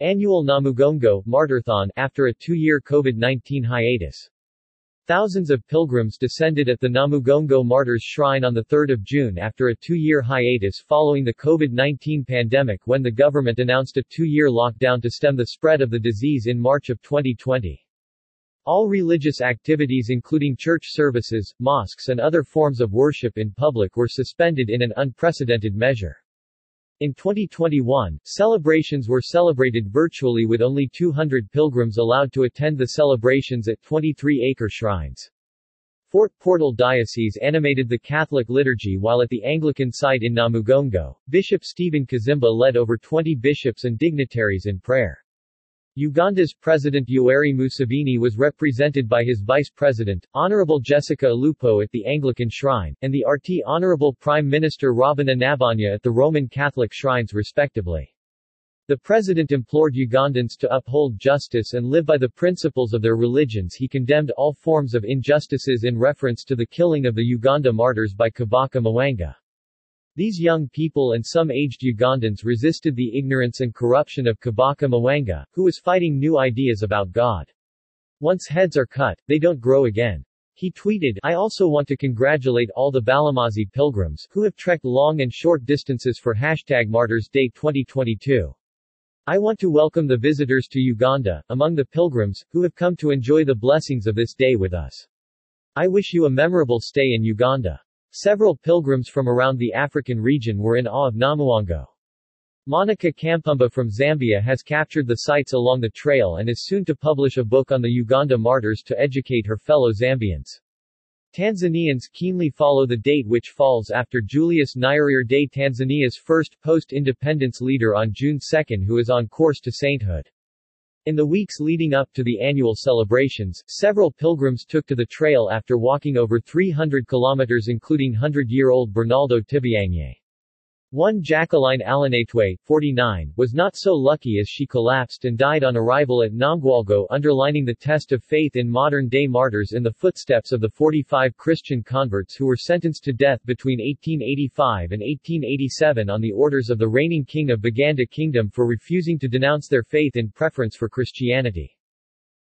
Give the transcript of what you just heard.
Annual Namugongo Martyrthon after a two-year COVID-19 hiatus. Thousands of pilgrims descended at the Namugongo Martyrs Shrine on 3 June after a two-year hiatus following the COVID-19 pandemic when the government announced a two-year lockdown to stem the spread of the disease in March of 2020. All religious activities including church services, mosques and other forms of worship in public were suspended in an unprecedented measure. In 2021, celebrations were celebrated virtually with only 200 pilgrims allowed to attend the celebrations at 23-acre shrines. Fort Portal Diocese animated the Catholic liturgy while at the Anglican site in Namugongo, Bishop Stephen Kazimba led over 20 bishops and dignitaries in prayer. Uganda's President Yoweri Museveni was represented by his Vice President, Honorable Jessica Alupo at the Anglican Shrine, and the RT Honorable Prime Minister Robina Nabanja at the Roman Catholic shrines respectively. The president implored Ugandans to uphold justice and live by the principles of their religions he condemned all forms of injustices in reference to the killing of the Uganda martyrs by Kabaka Mwanga. These young people and some aged Ugandans resisted the ignorance and corruption of Kabaka Mwanga, who was fighting new ideas about God. Once heads are cut, they don't grow again. He tweeted, I also want to congratulate all the Balamazi pilgrims, who have trekked long and short distances for hashtag Martyrs Day 2022. I want to welcome the visitors to Uganda, among the pilgrims, who have come to enjoy the blessings of this day with us. I wish you a memorable stay in Uganda. Several pilgrims from around the African region were in awe of Namugongo. Monica Kampumba from Zambia has captured the sites along the trail and is soon to publish a book on the Uganda martyrs to educate her fellow Zambians. Tanzanians keenly follow the date which falls after Julius Nyerere Day Tanzania's first post-independence leader on June 2 who is on course to sainthood. In the weeks leading up to the annual celebrations, several pilgrims took to the trail after walking over 300 kilometers including 100-year-old Bernaldo Tibianye. One Jacqueline Alanatwe, 49, was not so lucky as she collapsed and died on arrival at Namugongo underlining the test of faith in modern-day martyrs in the footsteps of the 45 Christian converts who were sentenced to death between 1885 and 1887 on the orders of the reigning king of Baganda Kingdom for refusing to denounce their faith in preference for Christianity.